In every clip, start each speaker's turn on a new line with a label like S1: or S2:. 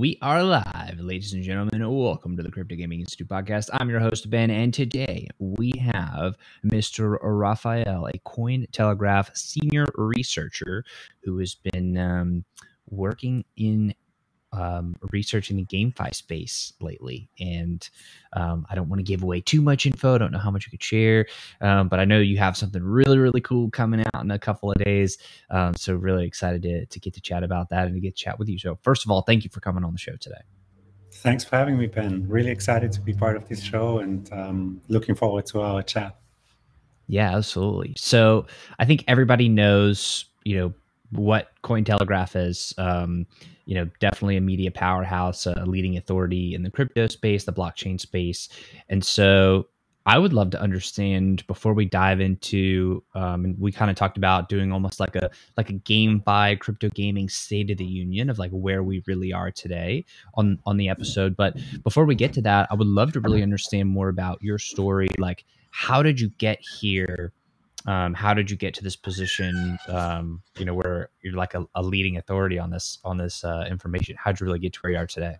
S1: We are live, ladies and gentlemen. Welcome to the Crypto Gaming Institute podcast. I'm your host, Ben, and today we have Mr. Raphael, a Cointelegraph senior researcher who has been um, working in um, researching the GameFi space lately, and um, I don't want to give away too much info. I don't know how much you could share, um, but I know you have something really, really cool coming out in a couple of days. Um, so really excited to, to get to chat about that and to get to chat with you. So first of all, thank you for coming on the show today.
S2: Thanks for having me, Ben. Really excited to be part of this show and um, looking forward to our chat.
S1: Yeah, absolutely. So I think everybody knows, you know, what Cointelegraph is. Um, you know, definitely a media powerhouse, a leading authority in the crypto space, the blockchain space. And so I would love to understand before we dive into, um, and we kind of talked about doing almost like a like a game by crypto gaming state of the union of like where we really are today on on the episode. But before we get to that, I would love to really understand more about your story. Like, how did you get here? Um, how did you get to this position um, you know where you're like a, a, leading authority on this on this uh, information? How did you really get to where you are today?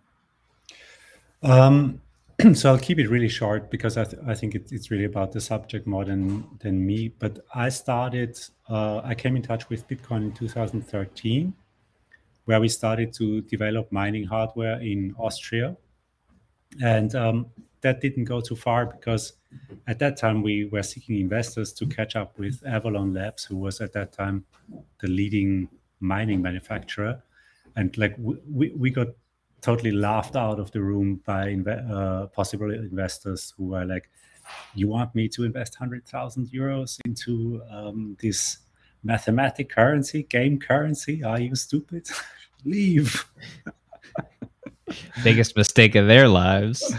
S2: Um, so i'll keep it really short because i, th- I think it, it's really about the subject more than than me. But i started uh, i came in touch with bitcoin in 2013 where we started to develop mining hardware in austria. And um, that didn't go too far because at that time we were seeking investors to catch up with Avalon Labs, who was at that time the leading mining manufacturer, and like we we got totally laughed out of the room by uh, possible investors who were like, "You want me to invest hundred thousand euros into um, this mathematic currency, game currency? Are you stupid? Leave."
S1: biggest mistake of their lives.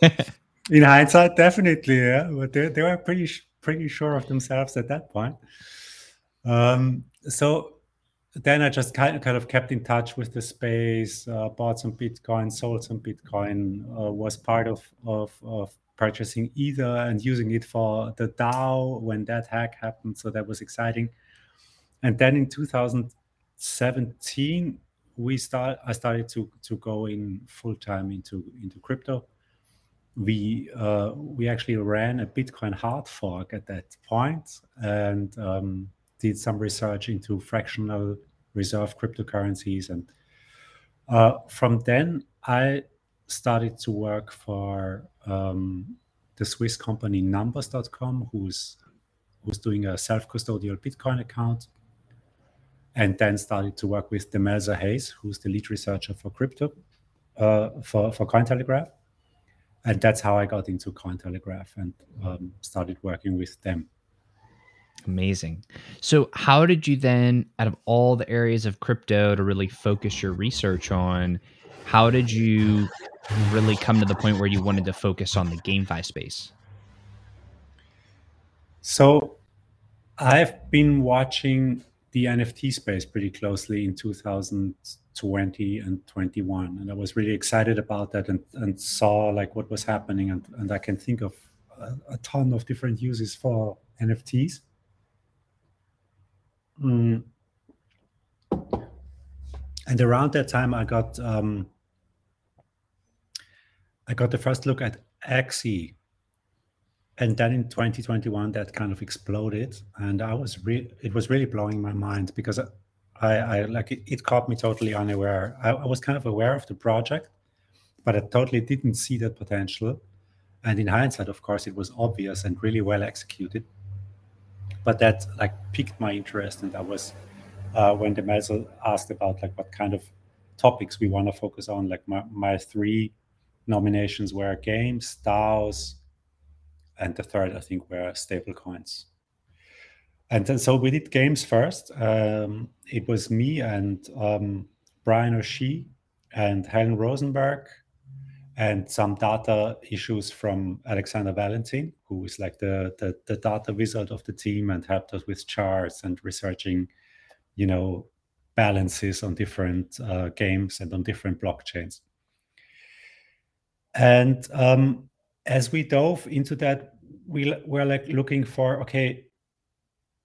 S2: In hindsight, definitely, yeah. But they, they were pretty pretty sure of themselves at that point. Um, so then I just kind of, kind of kept in touch with the space, uh, bought some Bitcoin, sold some Bitcoin, uh, was part of, of, of purchasing Ether and using it for the DAO when that hack happened. So that was exciting. And then in 2017, we start I started to to go in full time into into crypto. We uh, we actually ran a Bitcoin hard fork at that point and um, did some research into fractional reserve cryptocurrencies and uh, from then I started to work for um, the Swiss company Numbers.com, who's who's doing a self-custodial Bitcoin account and then started to work with Demelza Hays, who's the lead researcher for crypto uh, for for Cointelegraph, and that's how I got into Cointelegraph and um, started working with them.
S1: Amazing. So, how did you then, out of all the areas of crypto to really focus your research on, how did you really come to the point where you wanted to focus on the GameFi space?
S2: So, I've been watching the NFT space pretty closely in 2020 and 21. And I was really excited about that and, and saw like what was happening. And, and I can think of a, a ton of different uses for NFTs. Mm. And around that time, I got um, I got the first look at Axie, and then in 2021 that kind of exploded. And i was really it was really blowing my mind because i i like it, it caught me totally unaware. I, I, was kind of aware of the project but i totally didn't see that potential. And in hindsight of course it was obvious and really well executed. But that like piqued my interest. And that was uh, when Demelza asked about like what kind of topics we want to focus on like my, my three nominations were games DAOs and the third, I think, were stable coins. And then, so we did games first. Um, it was me and um, Brian O'Shea and Helen Rosenberg and some data issues from Alexander Valentin, who is like the, the, the data wizard of the team and helped us with charts and researching, you know, balances on different uh, games and on different blockchains. And um, as we dove into that, we were like looking for okay,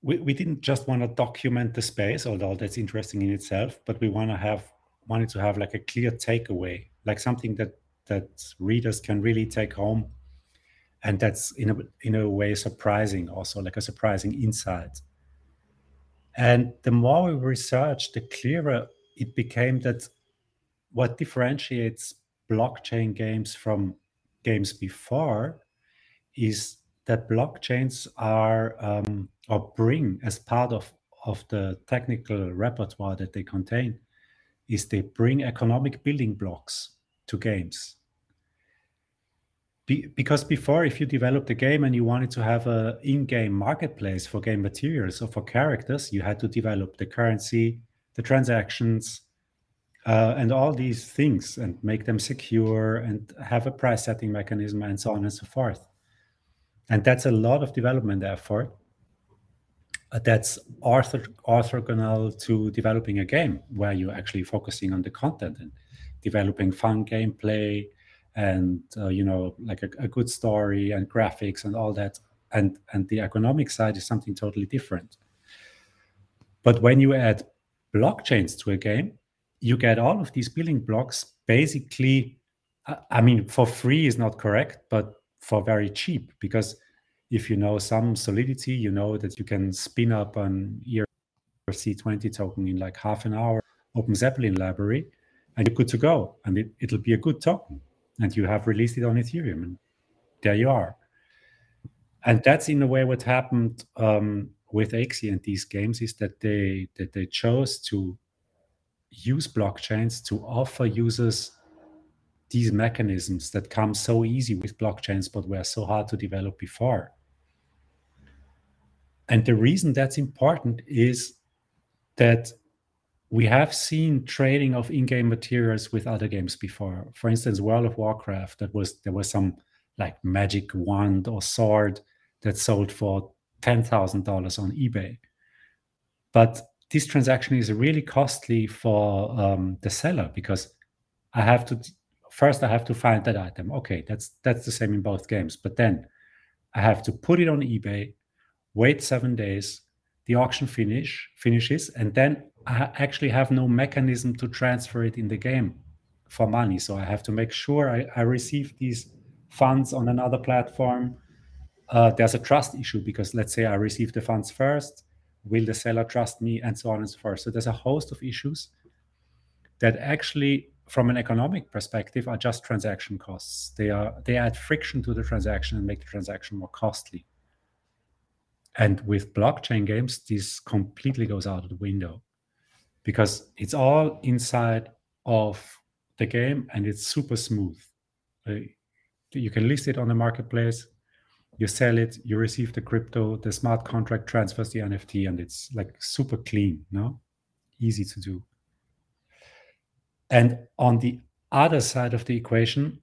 S2: we, we didn't just want to document the space, although that's interesting in itself, but we want to have wanted to have like a clear takeaway, like something that that readers can really take home, and that's in a in a way surprising, also like a surprising insight. And the more we researched, the clearer it became that what differentiates blockchain games from games before is that blockchains are um, or bring as part of of the technical repertoire that they contain is they bring economic building blocks to games. Be, because before, if you developed a game and you wanted to have a in-game marketplace for game materials or for characters, you had to develop the currency, the transactions, uh, and all these things, and make them secure, and have a price-setting mechanism, and so on and so forth. And that's a lot of development effort that's ortho- orthogonal to developing a game where you're actually focusing on the content and developing fun gameplay and uh, you know like a, a, good story and graphics and all that and and the economic side is something totally different but when you add blockchains to a game you get all of these building blocks basically i mean for free is not correct but for very cheap because if you know some solidity, you know that you can spin up an ERC20 token in like half an hour, OpenZeppelin library, and you're good to go. And it, it'll be a good token. And you have released it on Ethereum. And there you are. And that's in a way what happened um, with Axie and these games is that they that they chose to use blockchains to offer users these mechanisms that come so easy with blockchains but were so hard to develop before and the reason that's important is that we have seen trading of in-game materials with other games before. For instance, World of Warcraft, that was there was some like magic wand or sword that sold for ten thousand dollars on eBay. But this transaction is really costly for um, the seller because I have to first I have to find that item. Okay, that's that's the same in both games. But then I have to put it on eBay wait seven days, the auction finish finishes, and then I actually have no mechanism to transfer it in the game for money. So I have to make sure I, I receive these funds on another platform. Uh, there's a trust issue because let's say I receive the funds first, will the seller trust me, and so on and so forth. So there's a host of issues that actually, from an economic perspective, are just transaction costs. They are they add friction to the transaction and make the transaction more costly. And with blockchain games, this completely goes out of the window because it's all inside of the game and it's super smooth. Uh, you can list it on the marketplace, you sell it, you receive the crypto, the smart contract transfers the NFT, and it's like super clean, no? Easy to do. And on the other side of the equation,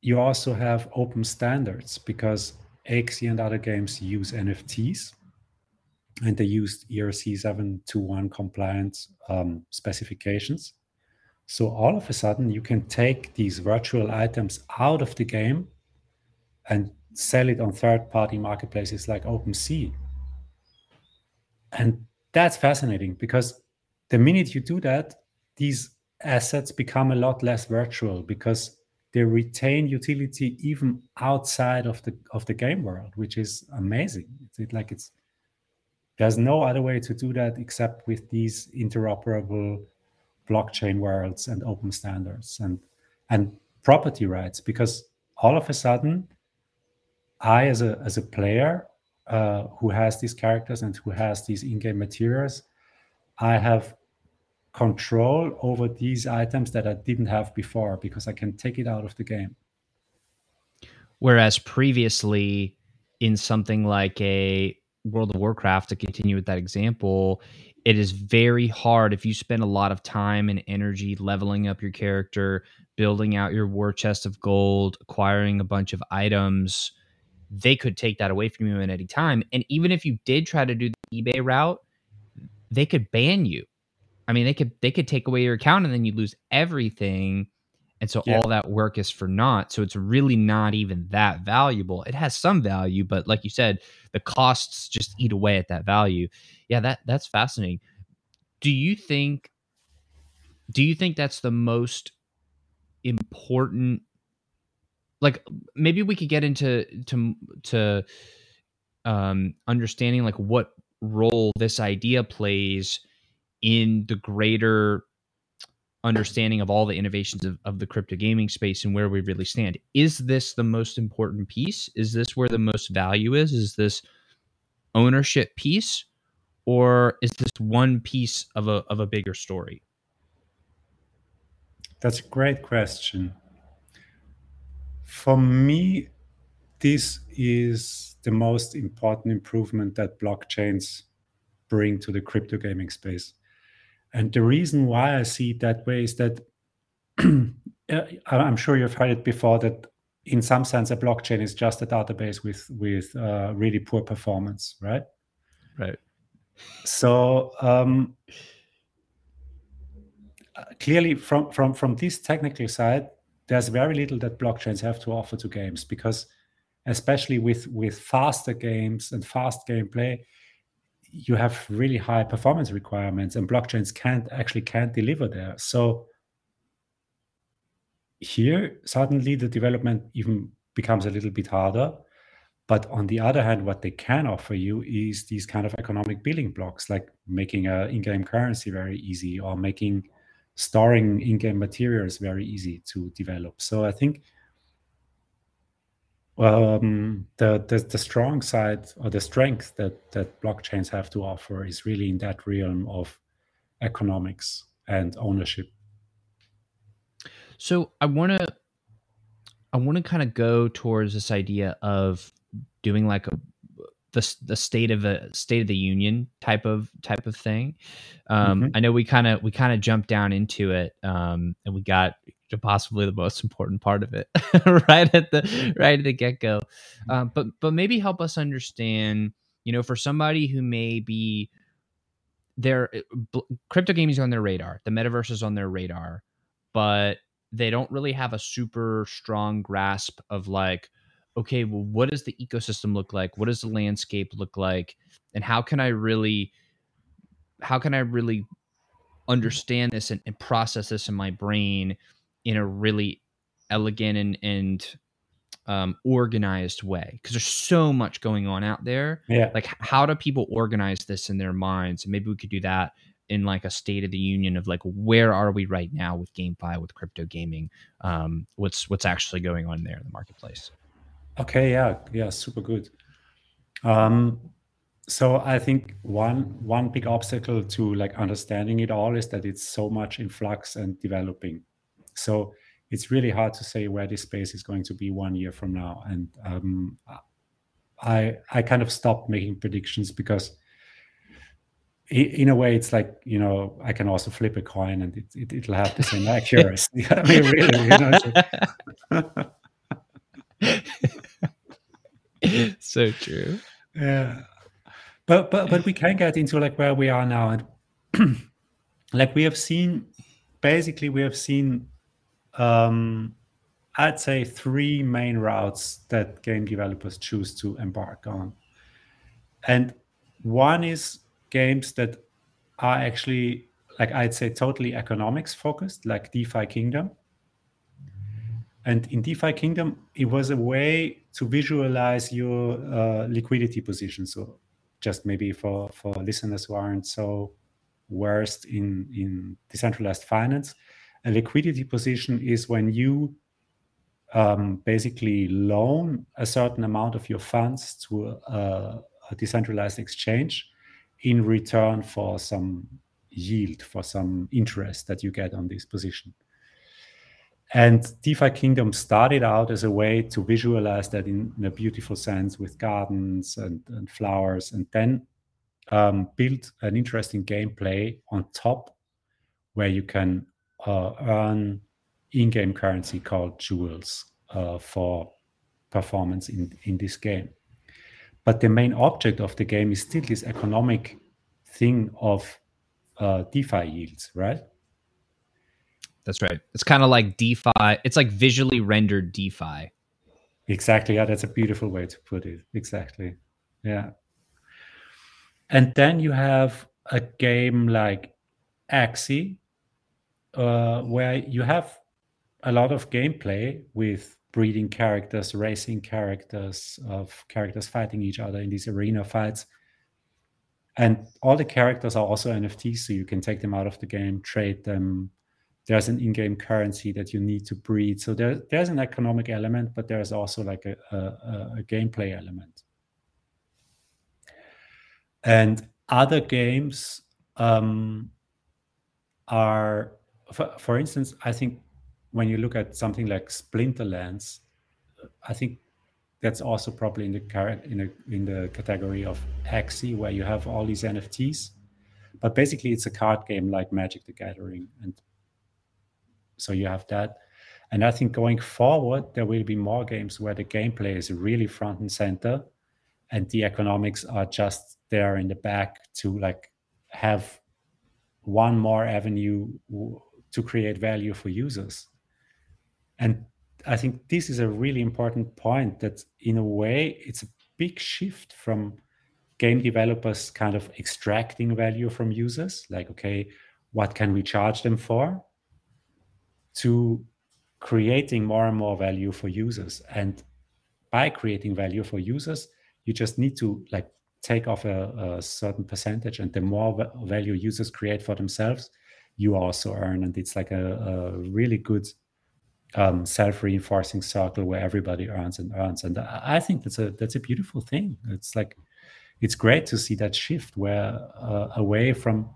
S2: you also have open standards because Axie and other games use NFTs, and they used ERC 721 compliant um, specifications. So all of a sudden, you can take these virtual items out of the game and sell it on third-party marketplaces like OpenSea. And that's fascinating because the minute you do that, these assets become a lot less virtual because they retain utility even outside of the of the game world, which is amazing. It's like it's there's no other way to do that except with these interoperable blockchain worlds and open standards and and property rights because all of a sudden i as a as a player uh, who has these characters and who has these in-game materials i have control over these items that i didn't have before because i can take it out of the game
S1: whereas previously in something like a World of Warcraft, to continue with that example, it is very hard if you spend a lot of time and energy leveling up your character, building out your war chest of gold, acquiring a bunch of items. They could take that away from you at any time. And even if you did try to do the eBay route, they could ban you. I mean, they could they could take away your account and then you lose everything and so yeah. all that work is for naught. So it's really not even that valuable. It has some value, but like you said, the costs just eat away at that value. Yeah, that that's fascinating. Do you think do you think that's the most important like maybe we could get into to to um understanding like what role this idea plays in the greater understanding of all the innovations of, of the crypto gaming space and where we really stand. Is this the most important piece? Is this where the most value is? Is this ownership piece? Or is this one piece of a, of a bigger story?
S2: That's a great question for me this is the most important improvement that blockchains bring to the crypto gaming space and the reason why I see it that way is that I'm sure you've heard it before that in some sense a blockchain is just a database with with uh, really poor performance, right?
S1: Right.
S2: So um, clearly, from from from this technical side, there's very little that blockchains have to offer to games because, especially with with faster games and fast gameplay, you have really high performance requirements and blockchains can't actually can't deliver there. So here suddenly the development even becomes a little bit harder. But on the other hand what they can offer you is these kind of economic building blocks like making a in-game currency very easy or making storing in-game materials very easy to develop so i think um, the, the the strong side or the strength that that blockchains have to offer is really in that realm of economics and ownership.
S1: So I want to I want to kind of go towards this idea of doing like a the, the state of a state of the union type of type of thing. Um, mm-hmm. I know we kind of we kind of jumped down into it, um, and we got to possibly the most important part of it right at the right at the get go. Um, but but maybe help us understand. You know, for somebody who may be there, crypto gaming is on their radar, the metaverse is on their radar, but they don't really have a super strong grasp of like okay, well, what does the ecosystem look like? What does the landscape look like? And how can I really, how can I really understand this and, and process this in my brain in a really elegant and, and um, organized way? Because there's so much going on out there.
S2: Yeah.
S1: Like, how do people organize this in their minds? And maybe we could do that in like a state of the union of like where are we right now with GameFi with crypto gaming? Um, what's what's actually going on there in the marketplace?
S2: Okay, yeah, yeah, super good. Um, so I think one one big obstacle to like understanding it all is that it's so much in flux and developing. So it's really hard to say where this space is going to be one year from now. And um, I I kind of stopped making predictions because in a way it's like you know I can also flip a coin and it, it will have the same accuracy. I mean, really, you know.
S1: so true.
S2: Yeah. But but but we can get into like where we are now and like we have seen basically we have seen um I'd say three main routes that game developers choose to embark on. And one is games that are actually like I'd say totally economics focused, like DeFi Kingdom. And in DeFi Kingdom, it was a way to visualize your uh, liquidity position. So, just maybe for for listeners who aren't so versed in in decentralized finance, a liquidity position is when you um, basically loan a certain amount of your funds to a, a decentralized exchange in return for some yield, for some interest that you get on this position. And DeFi Kingdom started out as a way to visualize that in, in a beautiful sense with gardens and, and flowers, and then um, an interesting gameplay on top where you can uh, earn in game currency called jewels uh, for performance in, in this game. But the main object of the game is still this economic thing of uh, DeFi yields, right?
S1: That's right. It's kind of like DeFi. It's like visually rendered DeFi.
S2: Exactly. Yeah, that's a beautiful way to put it. Exactly. Yeah. And then you have a game like Axie, uh, where you have a lot of gameplay with breeding characters, racing characters, of characters fighting each other in these arena fights. And all the characters are also NFTs, so you can take them out of the game, trade them. There's an in-game currency that you need to breed. So there, there's an economic element, but there's also like a, a, a gameplay element. And other games um, are, for, for instance, I think when you look at something like Splinterlands, I think that's also probably in the in the in the category of Axie, where you have all these NFTs. But basically, it's a card game like Magic: The Gathering, and so you have that. And I think going forward, there will be more games where the gameplay is really front and center, and the economics are just there in the back to like have one more avenue to create value for users. And I think this is a really important point that, in a way, it's a big shift from game developers kind of extracting value from users, like, okay, what can we charge them for? To creating more and more value for users. And by creating value for users, you just need to like take off a, a certain percentage, and the more value users create for themselves, you also earn. And it's like a, a really good um, self-reinforcing circle where everybody earns and earns. And I think that's a that's a beautiful thing. It's like it's great to see that shift where uh, away from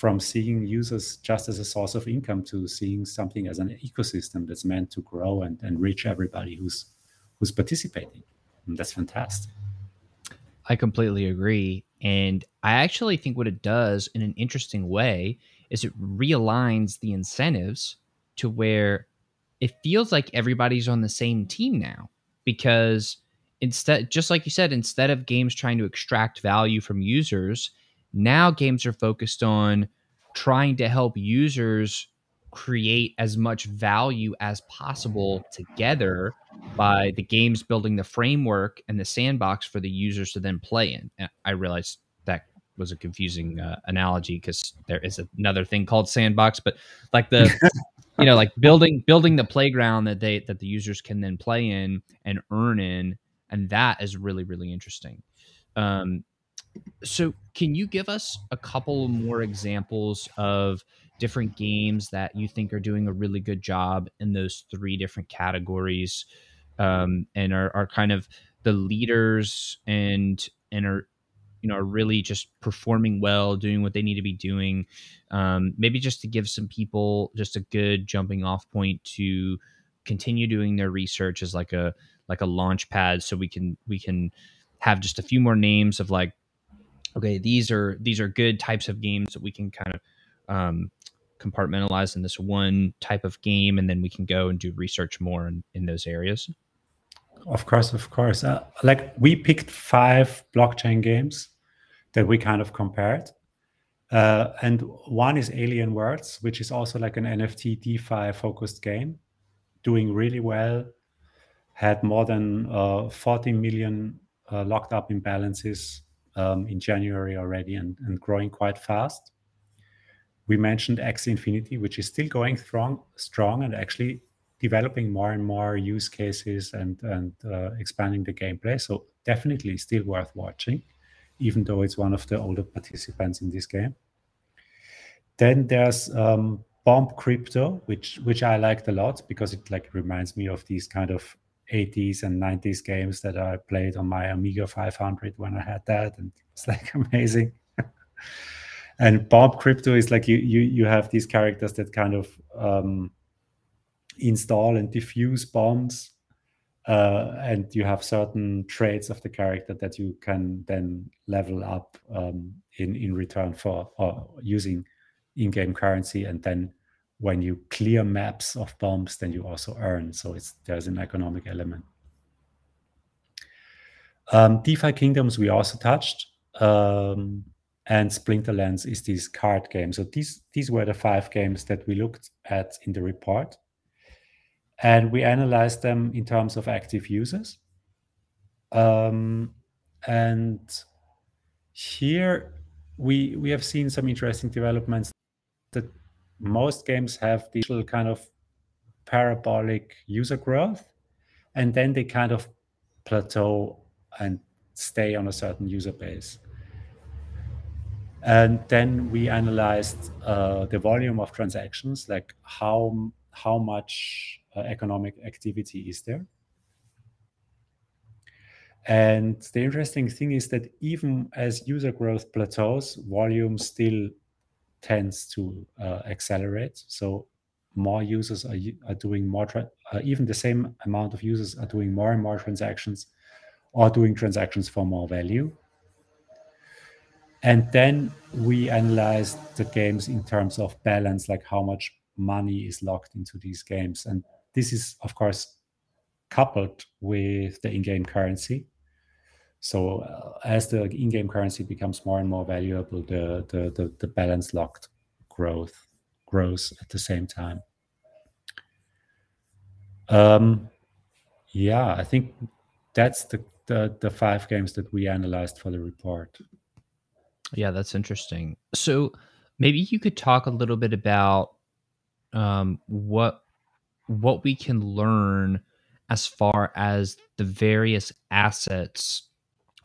S2: from seeing users just as a source of income to seeing something as an ecosystem that's meant to grow and, and reach everybody who's who's participating. And that's fantastic.
S1: I completely agree. And I actually think what it does in an interesting way is it realigns the incentives to where it feels like everybody's on the same team now because instead just like you said instead of games trying to extract value from users now games are focused on trying to help users create as much value as possible together by the games building the framework and the sandbox for the users to then play in. And I realized that was a confusing uh, analogy because there is another thing called sandbox, but like the you know like building building the playground that they that the users can then play in and earn in and that is really really interesting um so can you give us a couple more examples of different games that you think are doing a really good job in those three different categories um, and are, are kind of the leaders and and are you know are really just performing well doing what they need to be doing? Um, maybe just to give some people just a good jumping off point to continue doing their research as like a like a launch pad so we can we can have just a few more names of like okay these are these are good types of games that we can kind of um, compartmentalize in this one type of game and then we can go and do research more in, in those areas
S2: of course, of course. Uh, like we picked five blockchain games that we kind of compared. Uh, and one is Alien Worlds, which is also like an NFT DeFi focused game, doing really well. Had more than uh, 40 million uh, locked up in balances um, in January already and, and growing quite fast. We mentioned Axie Infinity, which is still going strong, strong and actually developing more and more use cases and and uh, expanding the gameplay. So definitely still worth watching, even though it's one of the older participants in this game. Then there's um, Bomb Crypto, which which I liked a lot because it like reminds me of these kind of 80s and 90s games that I played on my Amiga 500 when I had that, and it's like amazing. and Bomb Crypto is like you you you have these characters that kind of um, install and diffuse bombs uh, and you have certain traits of the character that you can then level up um, in in return for using in-game currency and then when you clear maps of bombs then you also earn. So it's there's an economic element. Um, defi kingdoms we also touched um, and splinterlands is this card game so these these were the five games that we looked at in the report. And we analyzed them in terms of active users. Um, and here we we have seen some interesting developments most games have the kind of parabolic user growth, and then they kind of plateau and stay on a certain user base. And then we analyzed uh, the volume of transactions, like how how much uh, economic activity is there. And the interesting thing is that even as user growth plateaus, volume still tends to uh, accelerate. So more users are, are doing more, uh, even the same amount of users are doing more and more transactions or doing transactions for more value. And then we analyzed the games in terms of balance, like how much money is locked into these games. And this is, of course, coupled with the in game currency. So uh, as the in game currency becomes more and more valuable, the, the, the, the balance locked growth grows at the same time. Um, yeah, I think that's the, the the five games that we analyzed for the report.
S1: Yeah, that's interesting. So maybe you could talk a little bit about um, what what we can learn as far as the various assets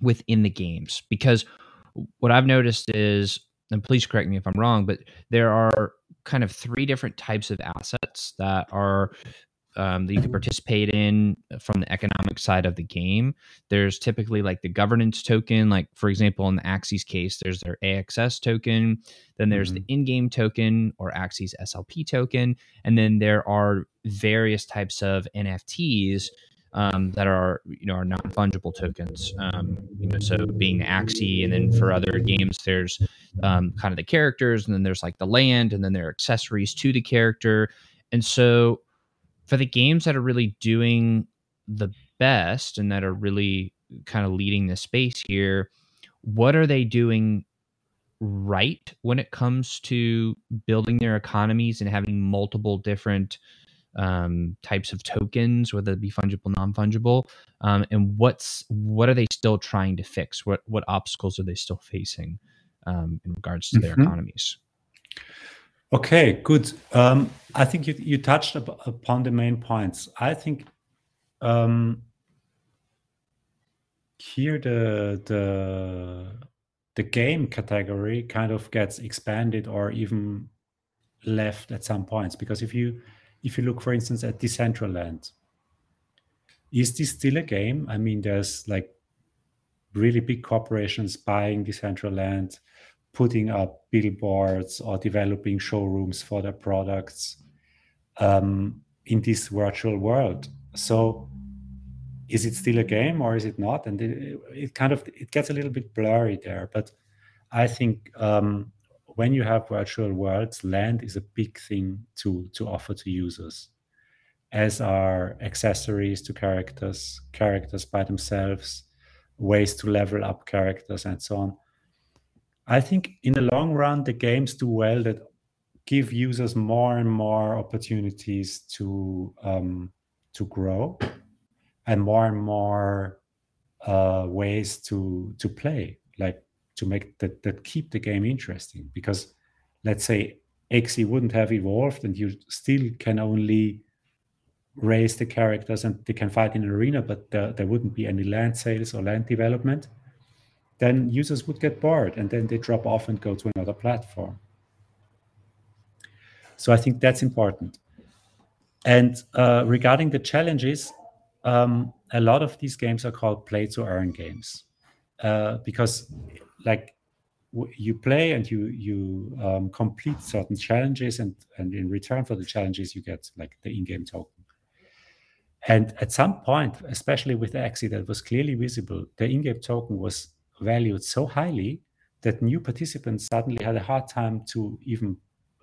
S1: within the games because what I've noticed is and please correct me if I'm wrong, but there are kind of three different types of assets that are um, that you can participate in from the economic side of the game. There's typically like the governance token, like for example, in the Axies case, there's their AXS token. Then there's mm-hmm. the in-game token or Axies SLP token, and then there are various types of NFTs. Um, that are you know are non fungible tokens. Um, you know, so being Axie, and then for other games, there's um, kind of the characters, and then there's like the land, and then there are accessories to the character. And so for the games that are really doing the best and that are really kind of leading the space here, what are they doing right when it comes to building their economies and having multiple different um, types of tokens, whether it be fungible, non fungible, um, and what's what are they still trying to fix? What what obstacles are they still facing um, in regards to their mm-hmm. economies?
S2: Okay, good. Um, I think you, you touched up, upon the main points. I think um, here the the the game category kind of gets expanded or even left at some points because if you if you look for instance at decentraland is this still a game i mean there's like really big corporations buying decentraland putting up billboards or developing showrooms for their products um, in this virtual world. So is it still a game or is it not? And it, it kind of it gets a little bit blurry there. But I think um, when you have virtual worlds, land is a big thing to to offer to users, as are accessories to characters, characters by themselves, ways to level up characters, and so on. I think in the long run, the games do well that give users more and more opportunities to um, to grow and more and more uh, ways to to play, like to make that that keep the game interesting. Because let's say Axie wouldn't have evolved, and you still can only raise the characters and they can fight in an arena, but there, there wouldn't be any land sales or land development then users would get bored and then they drop off and go to another platform. So I think that's important. And uh, regarding the challenges, um, a lot of these games are called play to earn games uh, because, like, you play and you you um, complete certain challenges, and and in return for the challenges, you get like the in-game token. And at some point, especially with the Axie, that was clearly visible, the in-game token was valued so highly that new participants suddenly had a hard time to even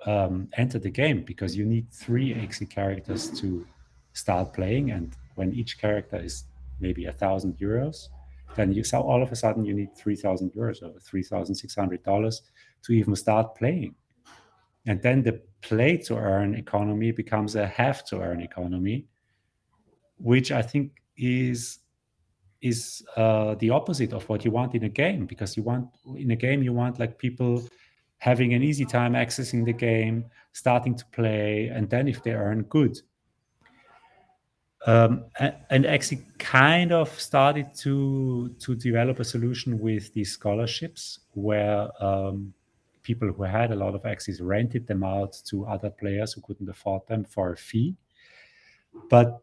S2: um, enter the game because you need three Axie characters to start playing, and when each character is maybe a thousand euros, then you saw all of a sudden you need three thousand euros or three thousand six hundred dollars to even start playing, and then the play to earn economy becomes a have to earn economy, which I think is is uh, the opposite of what you want in a game because you want in a game you want like people having an easy time accessing the game, starting to play, and then if they earn, good. Um, and actually kind of started to to develop a solution with these scholarships where um, people who had a lot of Axies rented them out to other players who couldn't afford them for a fee. But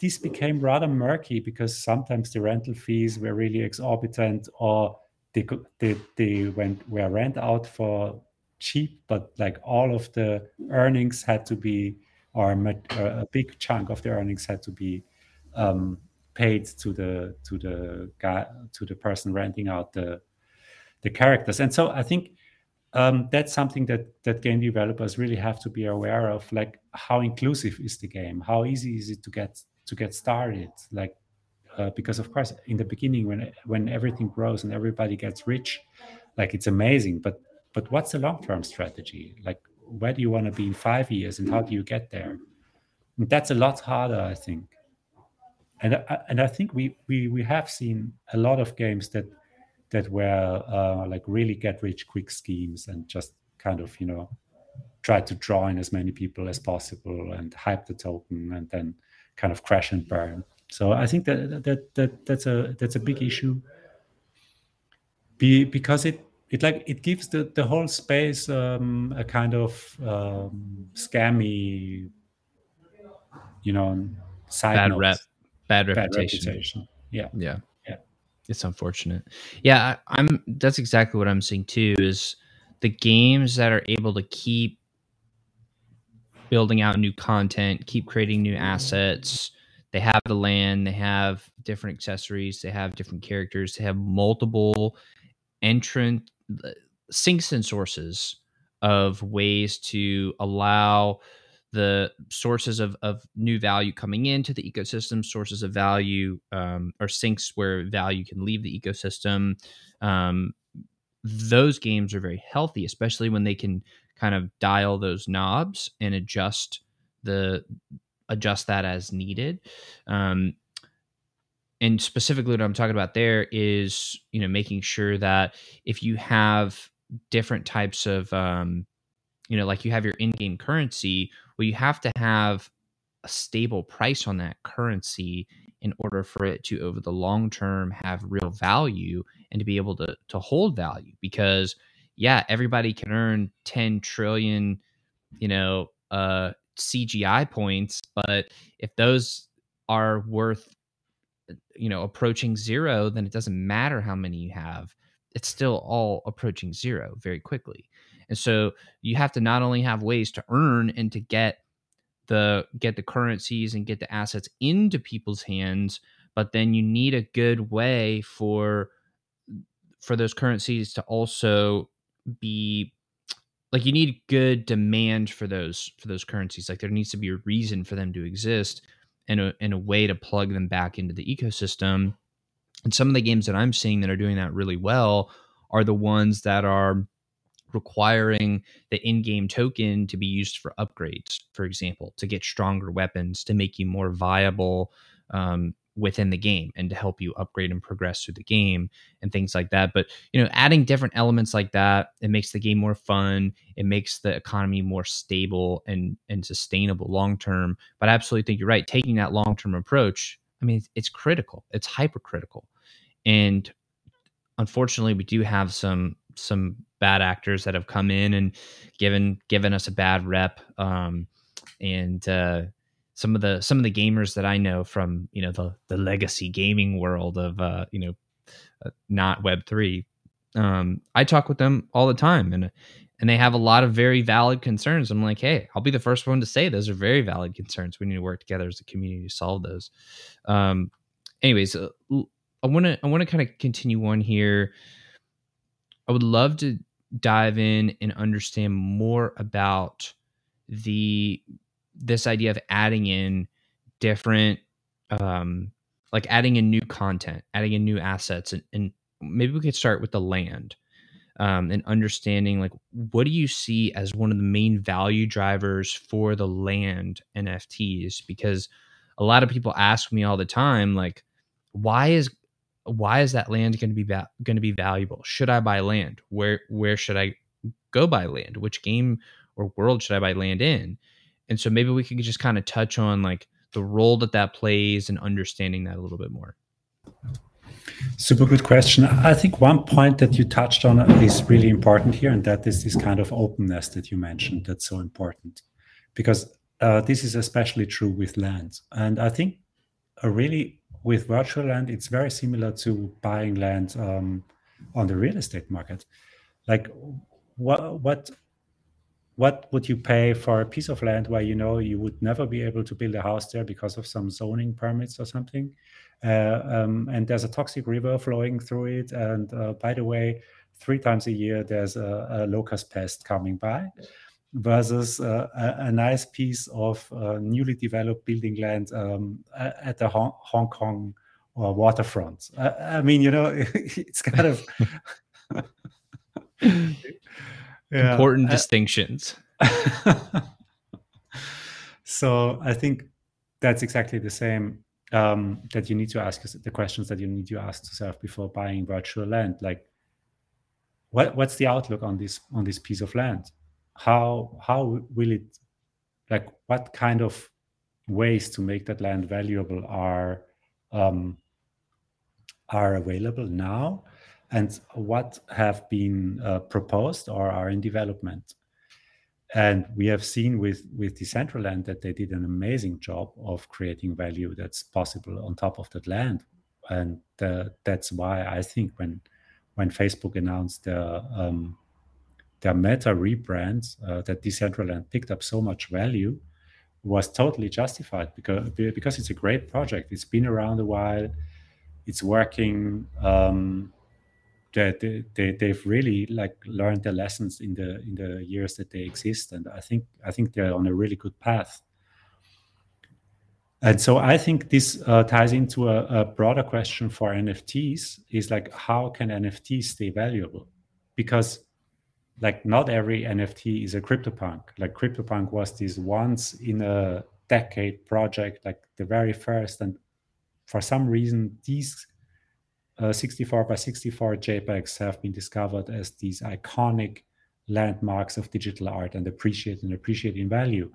S2: this became rather murky because sometimes the rental fees were really exorbitant or they, they, they went were rent out for cheap, but like all of the earnings had to be or a big chunk of the earnings had to be um, paid to the to the guy to the person renting out the the characters. And so I think um, that's something that that game developers really have to be aware of. Like how inclusive is the game? How easy is it to get to get started? Like uh, because of course in the beginning when when everything grows and everybody gets rich, like it's amazing. But but what's the long term strategy? Like where do you want to be in five years and how do you get there? And that's a lot harder i think. And I, and I think we, we we have seen a lot of games that that were uh, like really get rich quick schemes and just kind of you know try to draw in as many people as possible and hype the token and then kind of crash and burn. So i think that that, that that's a that's a big issue. Be, because it it like it gives the the whole space um, a kind of um, scammy, you know,
S1: side bad notes. rep, bad reputation. bad reputation.
S2: Yeah,
S1: yeah, yeah. It's unfortunate. Yeah, I, I'm. That's exactly what I'm seeing too. Is the games that are able to keep building out new content, keep creating new assets. They have the land, they have different accessories, they have different characters, they have multiple entrant sinks and sources of ways to allow the sources of, of new value coming into the ecosystem, sources of value, um, or sinks where value can leave the ecosystem. Um, those games are very healthy, especially when they can kind of dial those knobs and adjust the adjust that as needed. Um, and specifically what I'm talking about there is, you know, making sure that if you have different types of, um, you know, like you have your in-game currency, well, you have to have a stable price on that currency in order for it to, over the long term, have real value and to be able to to hold value. Because, yeah, everybody can earn 10 trillion, you know, uh, CGI points, but if those are worth you know approaching zero then it doesn't matter how many you have it's still all approaching zero very quickly. And so you have to not only have ways to earn and to get the get the currencies and get the assets into people's hands but then you need a good way for for those currencies to also be like you need good demand for those for those currencies like there needs to be a reason for them to exist and a, a way to plug them back into the ecosystem. And some of the games that I'm seeing that are doing that really well are the ones that are requiring the in-game token to be used for upgrades, for example, to get stronger weapons, to make you more viable um, within the game and to help you upgrade and progress through the game and things like that. But you know adding different elements like that it makes the game more fun it makes the economy more stable and and sustainable long term but i absolutely think you're right taking that long term approach i mean it's, it's critical it's hypercritical. And unfortunately we do have some some bad actors that have come in and given given us a bad rep um and uh some of the some of the gamers that I know from you know the the legacy gaming world of uh, you know uh, not Web three. Um, I talk with them all the time, and and they have a lot of very valid concerns. I'm like, hey, I'll be the first one to say those are very valid concerns. We need to work together as a community to solve those. Um, anyways, uh, I want to I want to kind of continue on here. I would love to dive in and understand more about the this idea of adding in different um like adding in new content adding in new assets and, and maybe we could start with the land um, and understanding like what do you see as one of the main value drivers for the land nfts because a lot of people ask me all the time like why is why is that land going to be va- going to be valuable should i buy land where where should i go buy land? Which game or world should I buy land in? And so maybe we could just kind of touch on like the role that that plays and understanding that a little bit more.
S2: Super good question. I think one point that you touched on is really important here, and that is this kind of openness that you mentioned. That's so important because uh, this is especially true with land. And I think uh, really with virtual land, it's very similar to buying land um, on the real estate market. Like, what what what would you pay for a piece of land where you know you would never be able to build a house there because of some zoning permits or something? Uh, um, and there's a toxic river flowing through it and uh, by the way three times a year there's a, a locust pest coming by versus uh, a, a, nice piece of uh, newly developed building land um, at the hong, hong kong uh, waterfront. I, I mean you know it's kind of
S1: yeah. important uh, distinctions.
S2: so I think that's exactly the same um, that you need to ask the questions that you need to ask yourself before buying virtual land. Like, what what's the outlook on this on this piece of land? How how will it like what kind of ways to make that land valuable are um, are available now and what have been uh, proposed or are in development. And we have seen with with Decentraland that they did an amazing job of creating value that's possible on top of that land, and uh, that's why I think when when Facebook announced their um, their Meta rebrand, uh, that Decentraland picked up so much value, was totally justified because because it's a great project. It's been around a while. It's working. Um, that they, they, they've really like learned their lessons in the in the years that they exist and i think i think they're on a really good path. And so i think this uh, ties into a, a, broader question for nfts is like how can nfts stay valuable? Because like not every nft is a cryptopunk. Like cryptopunk was this once in a decade project like the very first and for some reason these uh, 64 by 64 JPEGs have been discovered as these iconic landmarks of digital art and appreciate and appreciate in value.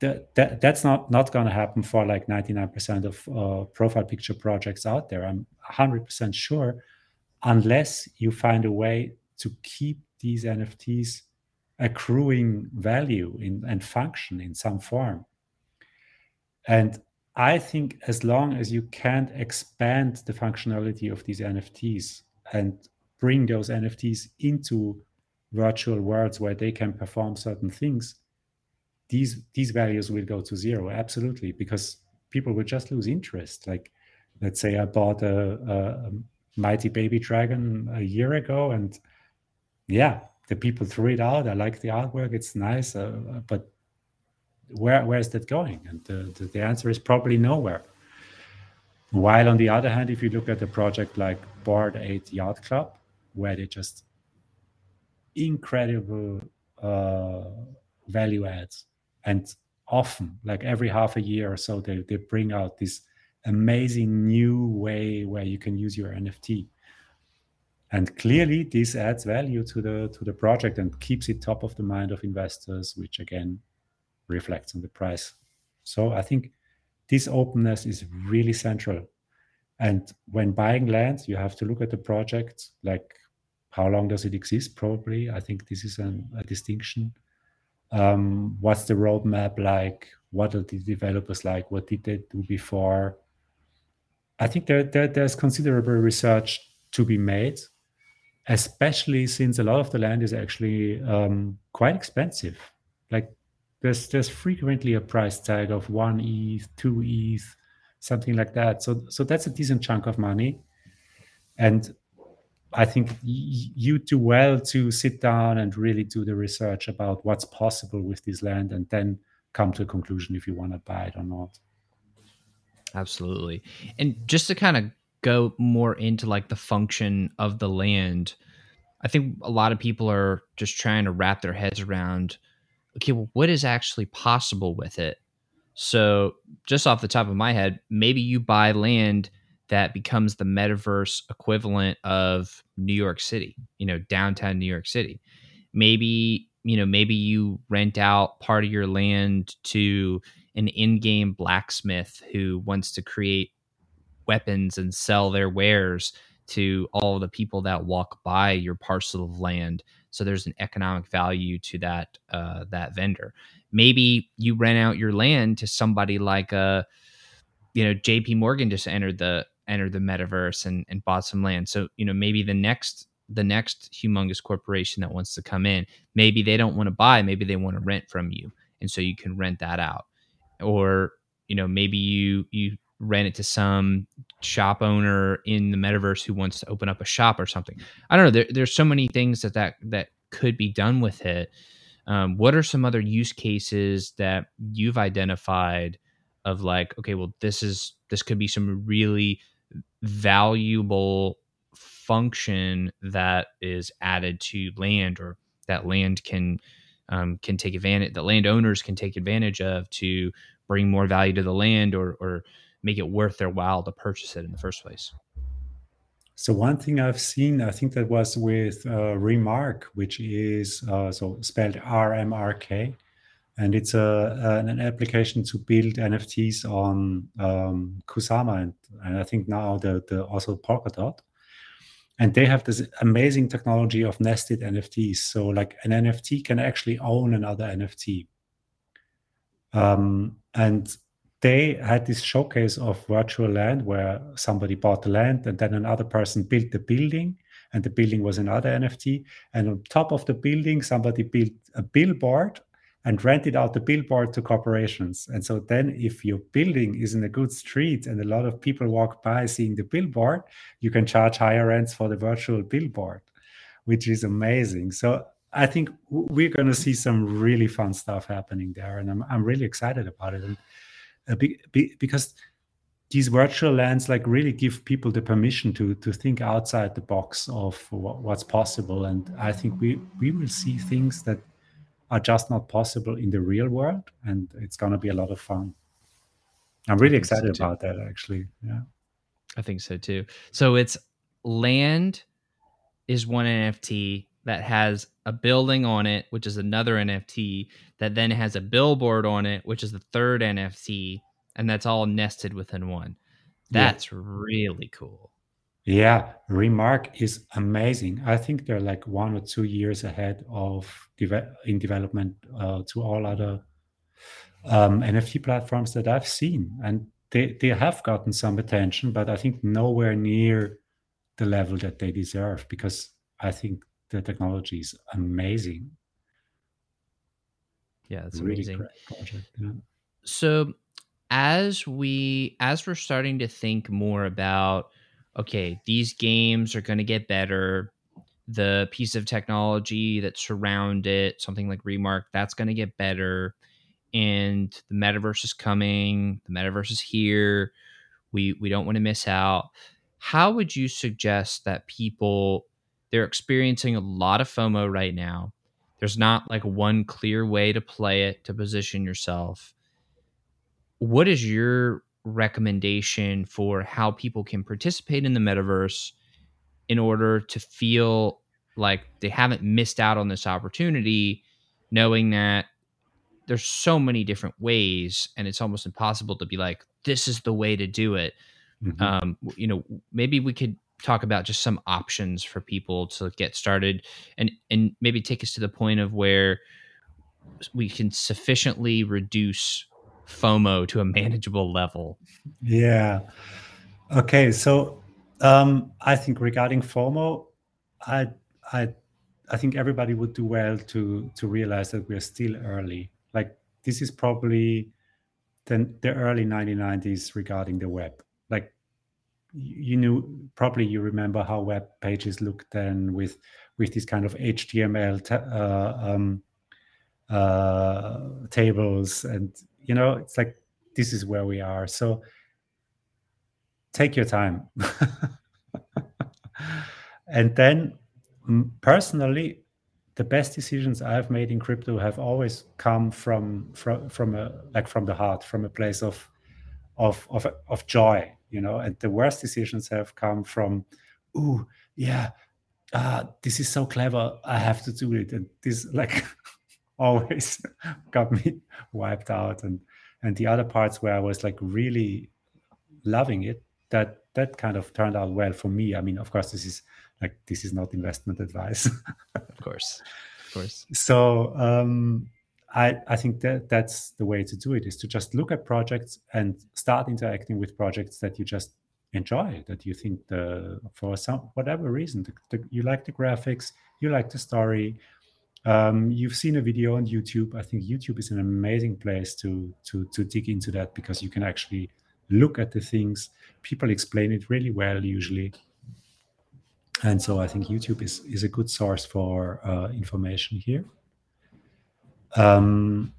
S2: That, that, that's not, not going to happen for like 99% of uh, profile picture projects out there. I'm 100% sure, unless you find a way to keep these NFTs accruing value in, and function in some form. And I think as long as you can't expand the functionality of these NFTs and bring those NFTs into virtual worlds where they can perform certain things, these these values will go to zero. Absolutely, because people will just lose interest. Like, let's say I bought a, a, mighty baby dragon a year ago, and yeah, the people threw it out. I like the artwork; it's nice, uh, but where where is that going? And the, the, the answer is probably nowhere. While on the other hand, if you look at a project like Bored Ape Yacht Club, where they just incredible uh, value adds, and often, like every half a year or so, they, they bring out this amazing new way where you can use your NFT. And clearly, this adds value to the to the project and keeps it top of the mind of investors, which again reflects on the price. So I think this openness is really central. And when buying land, you have to look at the project, like how long does it exist? Probably, I think this is an, a distinction. Um, what's the roadmap like? What are the developers like? What did they do before? I think there, there, there's considerable research to be made, especially since a lot of the land is actually um, quite expensive. Like there's there's frequently a price tag of one ETH, two ETH, something like that. So so that's a decent chunk of money, and I think you do well to sit down and really do the research about what's possible with this land, and then come to a conclusion if you want to buy it or not.
S1: Absolutely, and just to kind of go more into like the function of the land. I think a lot of people are just trying to wrap their heads around okay, well, what is actually possible with it? So, just off the top of my head, maybe you buy land that becomes the metaverse equivalent of New York City, you know, downtown New York City. maybe you know maybe you rent out part of your land to an in-game blacksmith who wants to create weapons and sell their wares to all the people that walk by your parcel of land so there's an economic value to that uh, that vendor. Maybe you rent out your land to somebody like a uh, you know jp morgan just entered the entered the metaverse and, and bought some land. So you know maybe the next the next humongous corporation that wants to come in maybe they don't want to buy maybe they want to rent from you. And so you can rent that out. Or you know maybe you you rent it to some shop owner in the metaverse who wants to open up a shop or something. I don't know there, there's so many things that that that could be done with it. Um, what are some other use cases that you've identified of like okay well this is this could be some really valuable function that is added to land or that land can um, can take advantage that landowners can take advantage of to bring more value to the land or or make it worth their while to purchase it in the first place.
S2: So one thing I've seen, I think that was with uh, Remark, which is uh, so spelled RMRK, and it's a an application to build NFTs on um, Kusama and, and I think now the the also Polkadot. And they have this amazing technology of nested nfts so like an nft can actually own another nft um, and they had this showcase of virtual land where somebody bought the land and then another person built the building and the building was another nft and on top of the building somebody built a billboard and rented out the billboard to corporations. And so then, if your building is in a good street and a lot of people walk by seeing the billboard, you can charge higher rents for the virtual billboard, which is amazing. So I think we're going to see some really fun stuff happening there, and I'm I'm really excited about it. And uh, be, be, because these virtual lands like really give people the permission to to think outside the box of what's possible. And i think we we will see things that are just not possible in the real world and it's going to be a lot of fun. I'm really excited so about that actually. Yeah.
S1: I think so too. So it's land is one nft that has a building on it which is another nft that then has a billboard on it which is the third nft and that's all nested within one that's yeah. really cool
S2: yeah, Remark is amazing. I think they're like one or two years ahead of de- in development uh, to all other um, NFT platforms that I've seen, and they they have gotten some attention, but I think nowhere near the level that they deserve because I think the technology is amazing.
S1: Yeah, it's really amazing. Project, yeah. So as we as we're starting to think more about okay, these games are going to get better. The piece of technology that surround it, something like Remark, that's going to get better. And the metaverse is coming. The metaverse is here. We we don't want to miss out. How would you suggest that people they're experiencing a lot of FOMO right now? There's not like one clear way to play it to position yourself. What is your recommendation for how people can participate in the metaverse in order to feel like they haven't missed out on this opportunity, knowing that there's so many different ways and it's almost impossible to be like, this is the way to do it. Mm-hmm. Um, you know, maybe we could talk about just some options for people to get started and and maybe take us to the point of where we can sufficiently reduce FOMO to a manageable level?
S2: Yeah. Okay. So um, I think regarding FOMO, I I I think everybody would do well to to realize that we're still early. Like this is probably the, the early 1990s regarding the web. You knew probably you remember how web pages looked then with with this kind of HTML uh, um, uh, tables and you know it's like this is where we are. So take your time. And then personally the best decisions i've made in crypto have always come from from from a like from the heart from a place of of of, of joy you know and the worst decisions have come from ooh yeah ah, this is so clever. I have to do it. And this like always got me wiped out. And and the other parts where I was like really loving it, that that kind of turned out well for me. I mean, of course, this is like this is not investment advice.
S1: of course. Of course.
S2: So um I, I think that that's the way to do it is to just look at projects and start interacting with projects that you just enjoy that you think the for some whatever reason the, the, you like the graphics you like the story. Um, you've seen a video on youtube. I think youtube is an amazing place to to to dig into that because you can actually look at the things. People explain it really well usually. And so i think youtube is is a good source for uh, information here um,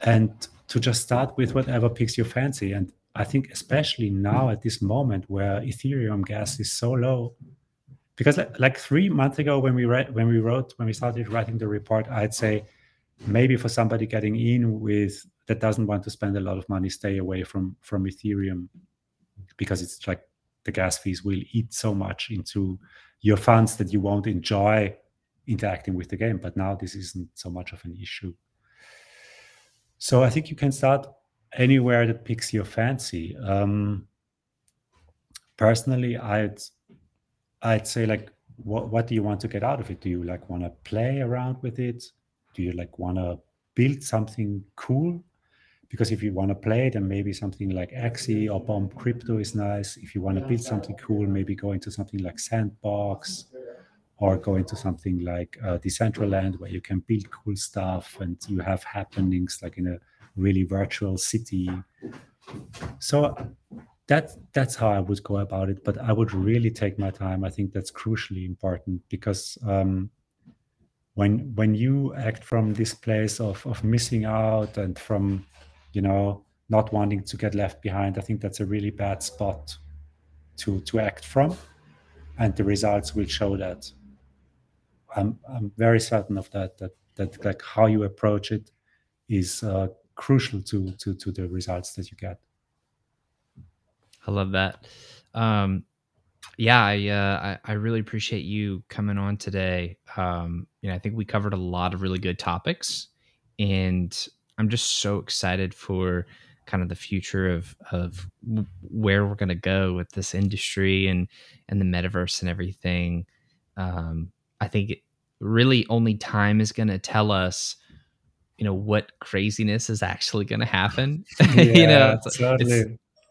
S2: and to just start with whatever picks your fancy. And I think especially now at this moment where Ethereum gas is so low, because like three months ago when we read when we wrote when we started writing the report, I'd say maybe for somebody getting in with that doesn't want to spend a lot of money, stay away from from Ethereum because it's like the gas fees will eat so much into your funds that you won't enjoy interacting with the game. But now this isn't so much of an issue. So I think you can start anywhere that picks your fancy. Um, personally, I'd I'd say like, what what do you want to get out of it? Do you like want to play around with it? Do you like want to build something cool? Because if you want to play, then maybe something like Axie or Bomb Crypto is nice. If you want to build something cool, maybe go into something like Sandbox or go into something like uh, Decentraland where you can build cool stuff and you have happenings like in a really virtual city. So that that's how I would go about it. But I would really take my time. I think that's crucially important because um, when when you act from this place of of missing out and from you know not wanting to get left behind, I think that's a really bad spot to to act from, and the results will show that. I'm I'm very certain of that. That that like how you approach it is uh, crucial to to to the results that you get.
S1: I love that. Um, yeah, I, uh, I, I really appreciate you coming on today. Um, you know, I think we covered a lot of really good topics, and I'm just so excited for kind of the future of of where we're going to go with this industry and and the metaverse and everything. Um, I think really only time is going to tell us you know what craziness is actually going to happen yeah, you know it's, it's,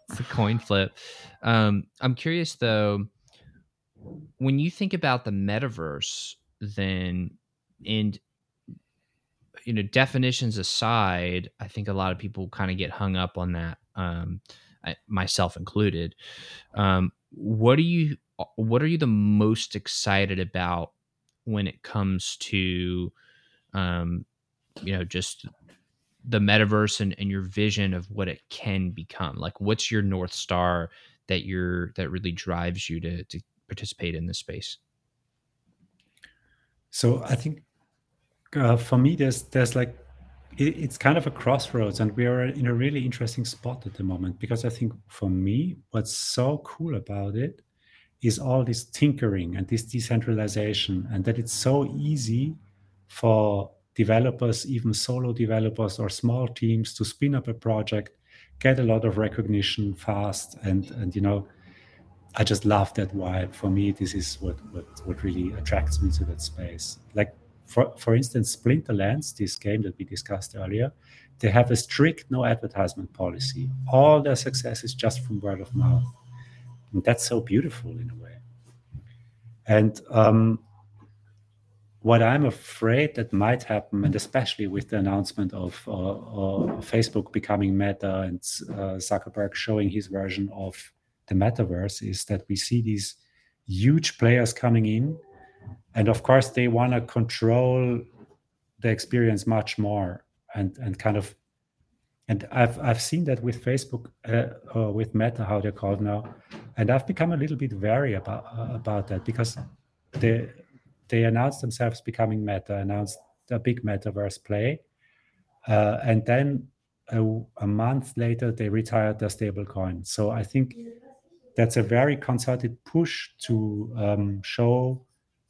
S1: it's, a coin flip. Um, i'm curious though when you think about the metaverse then and you know definitions aside i think a lot of people kind of get hung up on that um, I, myself included. Um, what are you what are you the most excited about when it comes to um, you know just the metaverse and, and your vision of what it can become like what's your north star that you're that really drives you to to participate in this space?
S2: So i think uh, for me there's there's like it, it's kind of a crossroads and we are in a really interesting spot at the moment because i think for me what's so cool about it is all this tinkering and this decentralization and that it's so easy for developers, even solo developers or small teams to spin up a project, get a lot of recognition fast. And, and you know, I just love that vibe. For me, this is what, what, what really attracts me to that space. Like, for, for instance, Splinterlands, this game that we discussed earlier, they have a strict no advertisement policy. All their success is just from word of mouth. And that's so beautiful in a way. And um, what I'm afraid that might happen, and especially with the announcement of uh, uh, Facebook becoming Meta and uh, Zuckerberg showing his version of the metaverse, is that we see these huge players coming in, and of course they want to control the experience much more and and kind of. And I've I've seen that with Facebook, uh, with Meta, how they're called now, and I've become a little bit wary about about that because the they announced themselves becoming Meta, announced a big metaverse play, uh, and then a, a, month later they retired their stablecoin. So I think that's a very concerted push to um, show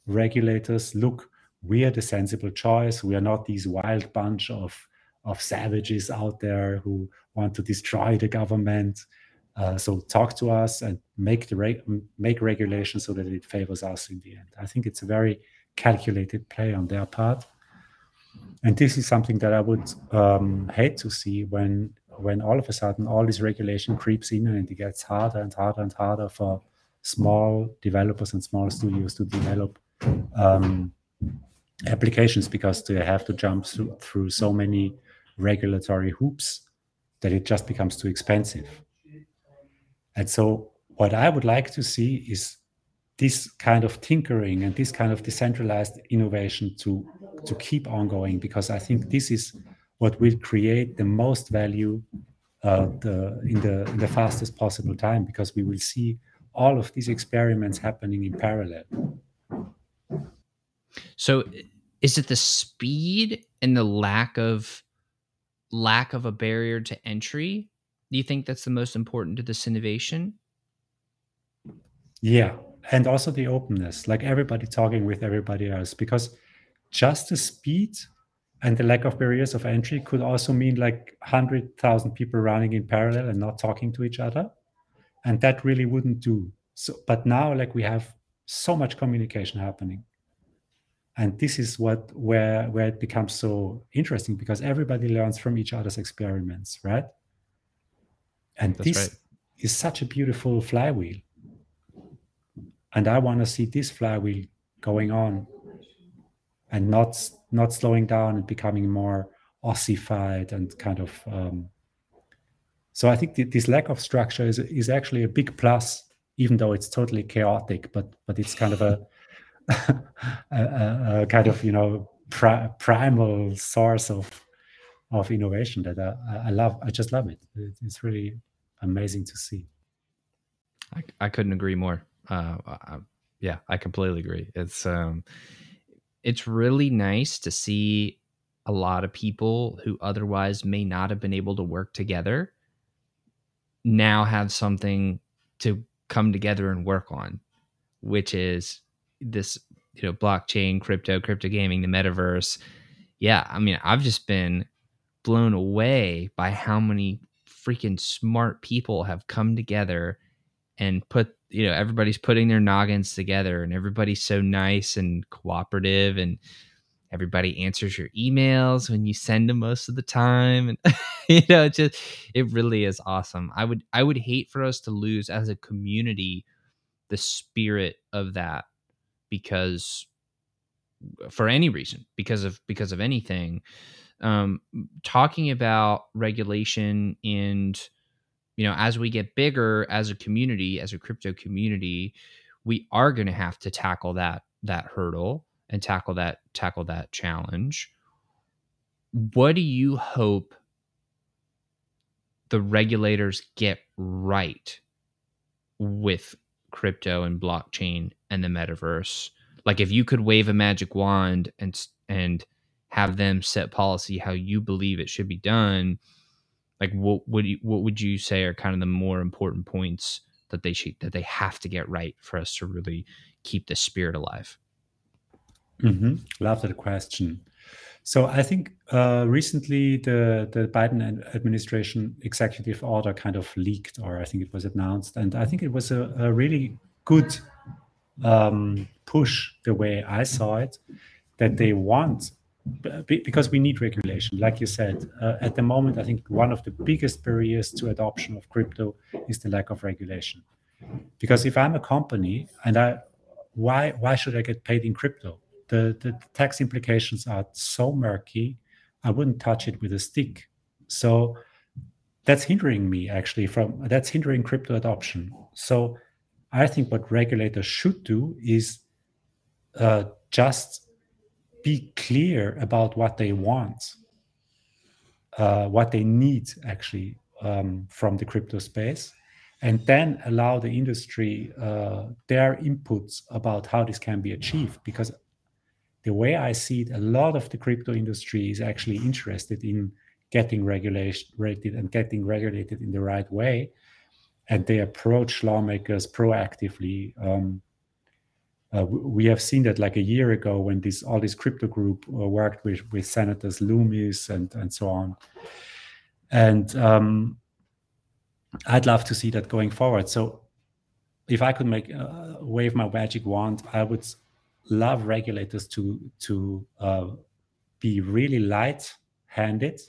S2: regulators, look, we are the sensible choice. We are not these wild bunch of of savages out there who want to destroy the government. Uh, so talk to us and make the make regulation so that it favors us in the end. I think it's a very calculated play on their part, and this is something that I would um, hate to see when when all of a sudden all this regulation creeps in and it gets harder and harder and harder for small developers and small studios to develop um, applications because they have to jump through, through so many regulatory hoops that it just becomes too expensive. And so, what I would like to see is this kind of tinkering and this kind of decentralized innovation to to keep on going because I think this is what will create the most value uh, the, in the in the fastest possible time because we will see all of these experiments happening in parallel.
S1: So, is it the speed and the lack of lack of a barrier to entry? Do you think that's the most important to this innovation?
S2: Yeah, and also the openness, like everybody talking with everybody else, because just the speed and the lack of barriers of entry could also mean like 100,000 people running in parallel and not talking to each other. And that really wouldn't do. So, but now, like, we have so much communication happening and this is what where where it becomes so interesting because everybody learns from each other's experiments right and That's this right. is such a beautiful flywheel and i want to see this flywheel going on and not not slowing down and becoming more ossified and kind of um, so i think th- this lack of structure is is actually a big plus even though it's totally chaotic but but it's kind of a a, a, kind of you know pri- primal source of of innovation that I, I, love. I just love it. It's really amazing to see.
S1: I, I couldn't agree more. Uh, I, yeah, I completely agree. It's um, it's really nice to see a lot of people who otherwise may not have been able to work together now have something to come together and work on, which is this you know blockchain crypto crypto gaming the metaverse. Yeah i mean i've just been blown away by how many freaking smart people have come together and put you know everybody's putting their noggins together and everybody's so nice and cooperative and everybody answers your emails when you send them most of the time and you know it just it really is awesome. I would i would hate for us to lose as a community the spirit of that because for any reason because of because of anything um, talking about regulation and you know as we get bigger as a community as a crypto community we are going to have to tackle that that hurdle and tackle that tackle that challenge. What do you hope the regulators get right with crypto and blockchain and the metaverse. Like if you could wave a magic wand and and have them set policy how you believe it should be done like what would you what would you say are kind of the more important points that they should that they have to get right for us to really keep the spirit alive?
S2: Mm-hmm. love that question. So I think uh, recently the the Biden administration executive order kind of leaked, or I think it was announced, and I think it was a, a really good um, push the way I saw it that they want because we need regulation. Like you said, uh, at the moment, I think one of the biggest barriers to adoption of crypto is the lack of regulation. Because if I'm a company and I, why why should I get paid in crypto? the, the tax implications are so murky, I wouldn't touch it with a stick. So that's hindering me actually from that's hindering crypto adoption. So I think what regulators should do is uh, just be clear about what they want, uh, what they need actually um, from the crypto space, and then allow the industry uh, their inputs about how this can be achieved. Because the way I see it, a lot of the crypto industry is actually interested in getting regulated and getting regulated in the right way. And they approach lawmakers proactively. Um, uh, we have seen that like a year ago when this all this crypto group uh, worked with with senators Lummis and and so on, and um, I'd love to see that going forward. So if I could make uh, wave my magic wand, I would love regulators to to uh, be really light-handed,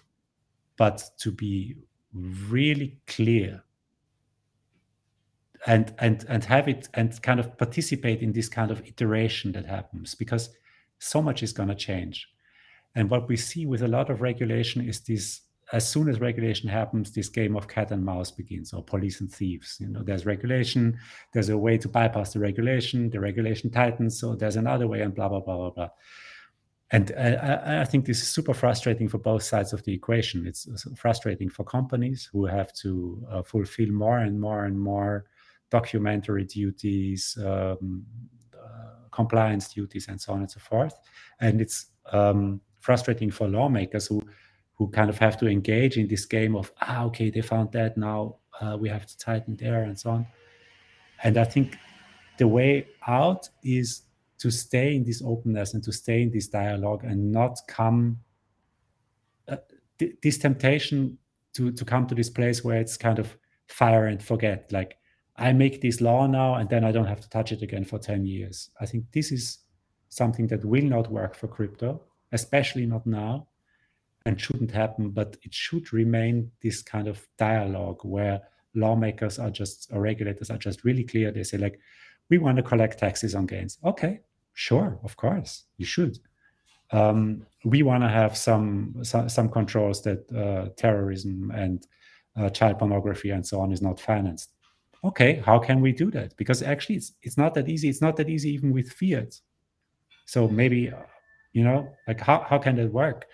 S2: but to be really clear and and and have it and kind of participate in this kind of iteration that happens because so much is going to change. And what we see with a lot of regulation is this as soon as regulation happens this game of cat and mouse begins or police and thieves you know. There's regulation there's a way to bypass the regulation the regulation tightens so there's another way and blah blah blah blah blah. And I, I, think this is super frustrating for both sides of the equation. It's frustrating for companies who have to uh, fulfill more and more and more documentary duties, um, uh, compliance duties, and so on and so forth. And it's um, frustrating for lawmakers who who kind of have to engage in this game of ah okay they found that now uh, we have to tighten there and so on. And I think the way out is to stay in this openness and to stay in this dialogue and not come uh, th- this temptation to to come to this place where it's kind of fire and forget like I make this law now and then I don't have to touch it again for 10 years. I think this is something that will not work for crypto, especially not now, and shouldn't happen. But it should remain this kind of dialogue where lawmakers are just, or regulators are just really clear. They say, like, we want to collect taxes on gains. Okay, sure, of course, you should. Um, we want to have some, some, some controls that uh, terrorism and uh, child pornography and so on is not financed okay, how can we do that? Because actually, it's it's not that easy. It's not that easy even with fiat. So maybe, you know, like how how can that work?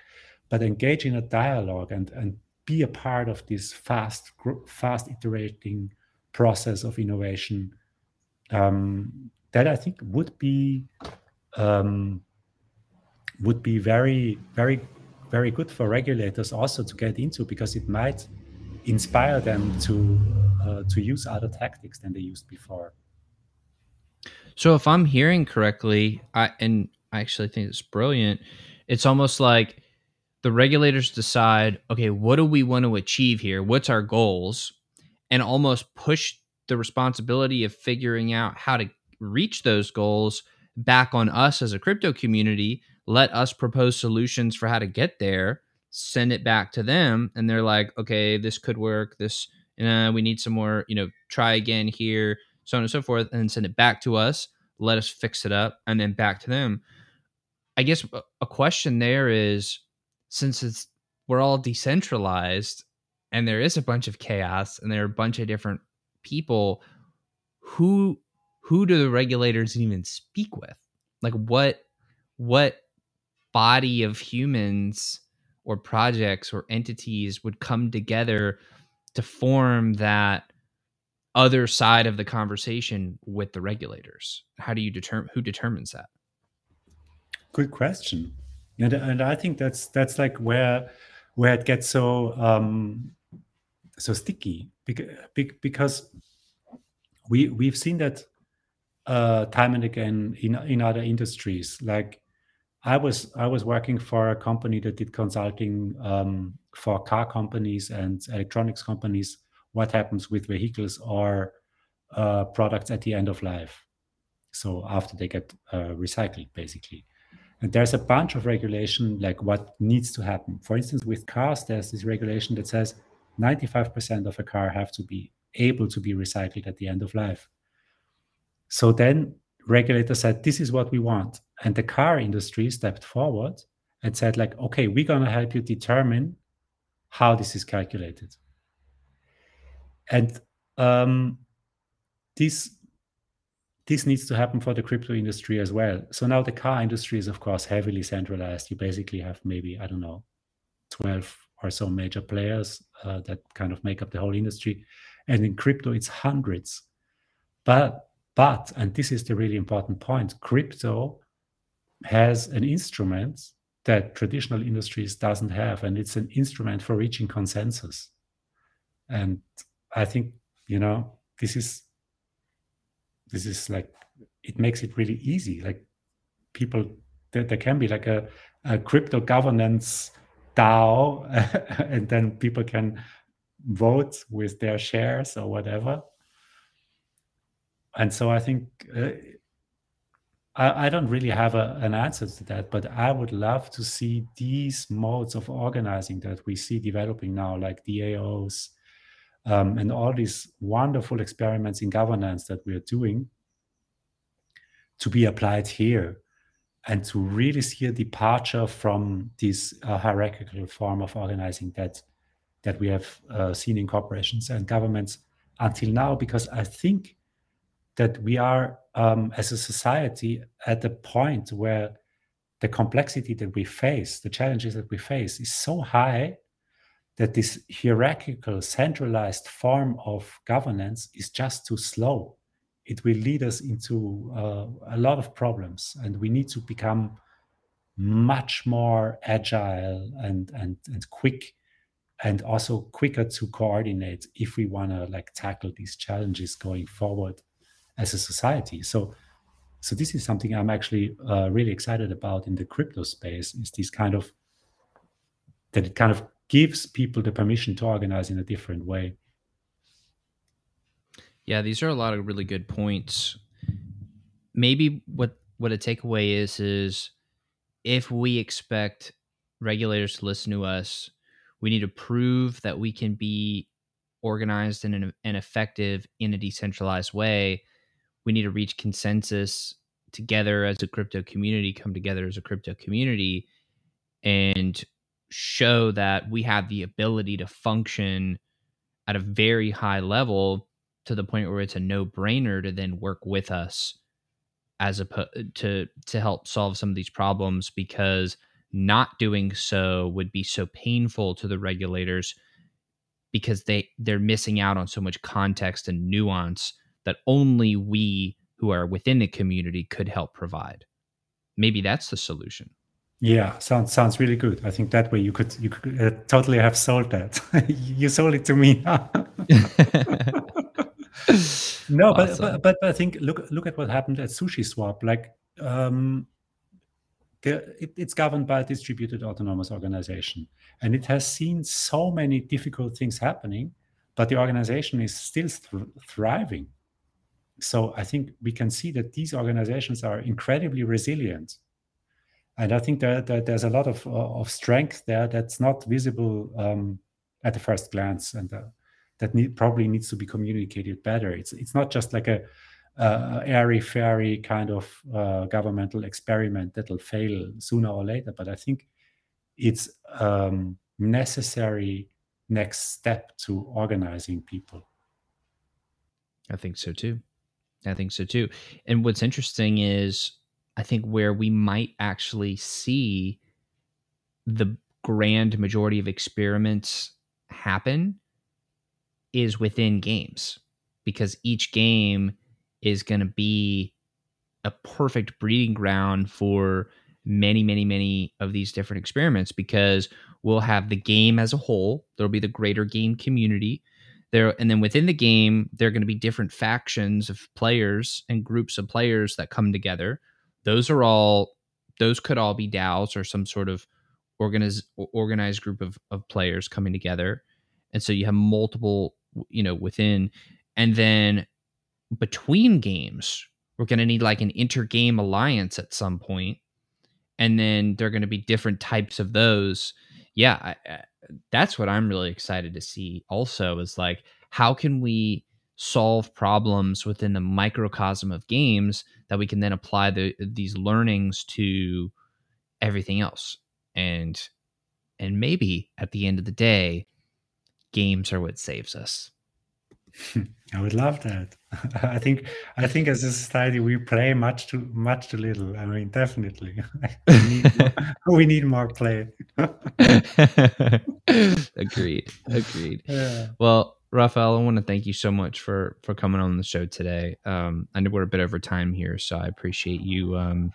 S2: But engage in a dialogue and and be a part of this fast fast iterating process of innovation. Um, that I think would be um, would be very very very good for regulators also to get into because it might inspire them to uh, Uh, to use other tactics than they used before.
S1: So if I'm hearing correctly, I and I actually think it's brilliant. It's almost like the regulators decide, okay, what do we want to achieve here? What's our goals? And almost push the responsibility of figuring out how to reach those goals back on us as a crypto community. Let us propose solutions for how to get there send it back to them and they're like okay this could work this uh, we need some more you know try again here so on and so forth and send it back to us let us fix it up and then back to them. I guess a question there is since it's we're all decentralized and there is a bunch of chaos and there are a bunch of different people who who do the regulators even speak with? Like what what body of humans or projects or entities would come together to form that other side of the conversation with the regulators? How do you determine who determines that?
S2: Good question. And, and i think that's that's like where where it gets so um so sticky because, we we've seen that uh time and again in in other industries. Like I was I was working for a company that did consulting um, for car companies and electronics companies. What happens with vehicles or uh, products at the end of life? So after they get uh, recycled, basically. And there's a bunch of regulation like what needs to happen. For instance, with cars, there's this regulation that says 95% of a car have to be able to be recycled at the end of life. So then regulator said, this is what we want. And the car industry stepped forward and said, like, okay, we're going to help you determine how this is calculated. And um, this this needs to happen for the crypto industry as well. So now the car industry is, of course, heavily centralized. You basically have maybe, I don't know, 12 or so major players uh, that kind of make up the whole industry. And in crypto, it's hundreds. But but, and this is the really important point, crypto has an instrument that traditional industries doesn't have, and it's an instrument for reaching consensus. And I think, you know, this is this is like it makes it really easy. Like people, there, there can be like a, a crypto governance DAO, and then people can vote with their shares or whatever. And so I think uh, I, I, don't really have a, an answer to that, but I would love to see these modes of organizing that we see developing now, like DAOs um, and all these wonderful experiments in governance that we are doing, to be applied here and to really see a departure from this uh, hierarchical form of organizing that that we have uh, seen in corporations and governments until now because i think that we are um, as a society at the point where the complexity that we face the challenges that we face is so high that this hierarchical centralized form of governance is just too slow. It will lead us into uh, a lot of problems and we need to become much more agile and and and quick and also quicker to coordinate if we want to like tackle these challenges going forward as a society so so this is something i'm actually uh, really excited about in the crypto space is this kind of that it kind of gives people the permission to organize in a different way
S1: yeah, these are a lot of really good points. Maybe what what a takeaway is is if we expect regulators to listen to us, we need to prove that we can be organized and, and effective in a decentralized way. We need to reach consensus together as a crypto community, come together as a crypto community, and show that we have the ability to function at a very high level to the point where it's a no brainer to then work with us as a to to help solve some of these problems because not doing so would be so painful to the regulators because they they're missing out on so much context and nuance that only we who are within the community could help provide maybe that's the solution
S2: yeah sounds sounds really good i think that way you could you could uh, totally have sold that you sold it to me no, awesome. but, but, but I think look look at what happened at SushiSwap. Like um, it, it's governed by a distributed autonomous organization, and it has seen so many difficult things happening, but the organization is still th- thriving. So I think we can see that these organizations are incredibly resilient, and I think that, that there's a lot of of strength there that's not visible um, at the first glance, and. Uh, that need, probably needs to be communicated better. It's it's not just like a, a airy fairy kind of uh, governmental experiment that'll fail sooner or later, but I think it's um, necessary next step to organizing people.
S1: I think so too. I think so too. And what's interesting is I think where we might actually see the grand majority of experiments happen is within games because each game is going to be a perfect breeding ground for many, many, many of these different experiments because we'll have the game as a whole. There'll be the greater game community. There, and then within the game, there are going to be different factions of players and groups of players that come together. Those are all, those could all be DAOs or some sort of organized organized group of, of players coming together. And so you have multiple you know within and then between games we're going to need like an inter-game alliance at some point and then there are going to be different types of those yeah I, I, that's what i'm really excited to see also is like how can we solve problems within the microcosm of games that we can then apply the, these learnings to everything else and and maybe at the end of the day games are what saves us.
S2: I would love that. I think I think as a society we play much too much too little. I mean, definitely we, need more, we need more play.
S1: agreed. Agreed. Yeah. Well, Raphael, I want to thank you so much for for coming on the show today. Um, I know we're a bit over time here, so I appreciate you um,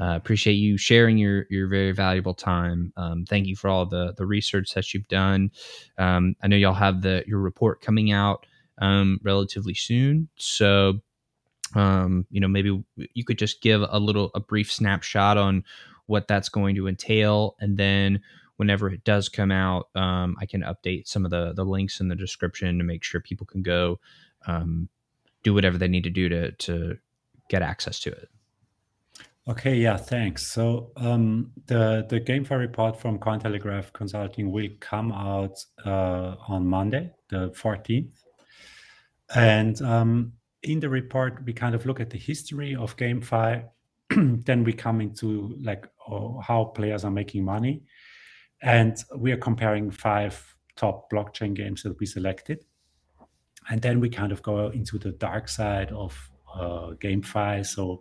S1: uh, appreciate you sharing your your very valuable time. Um, thank you for all the the research that you've done. Um, I know y'all have the your report coming out um, relatively soon, so um, you know, maybe you could just give a little, a brief snapshot on what that's going to entail. And then whenever it does come out, um, I can update some of the, the links in the description to make sure people can go um, do whatever they need to do to, to get access to it.
S2: Okay, yeah, thanks. So um, the the GameFi report from Cointelegraph Consulting will come out uh, on Monday, the 14th, and um, in the report we kind of look at the history of GameFi. then we come into like oh, how players are making money, and we are comparing five top blockchain games that we selected, and then we kind of go into the dark side of uh, GameFi. So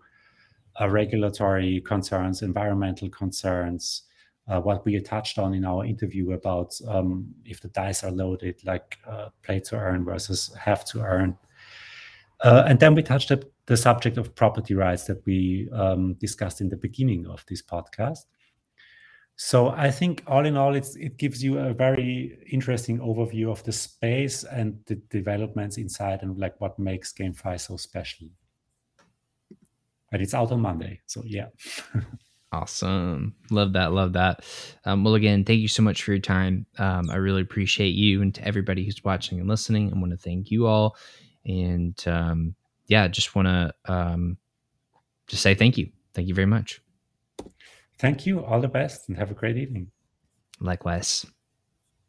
S2: uh, regulatory concerns, environmental concerns, uh, what we touched on in our interview about um, if the dice are loaded, like uh, play to earn versus have to earn. Uh, and then we touched up the subject of property rights that we um, discussed in the beginning of this podcast. So I think all in all, it gives you a very interesting overview of the space and the developments inside and like what makes GameFi so special but it's out on Monday. So yeah.
S1: awesome. Love that. Love that. Um, well, again, thank you so much for your time. Um, I really appreciate you and to everybody who's watching and listening. I want to thank you all. And um, yeah, just want to um, just say thank you. Thank you very much.
S2: Thank you. All the best and have a great evening.
S1: Likewise.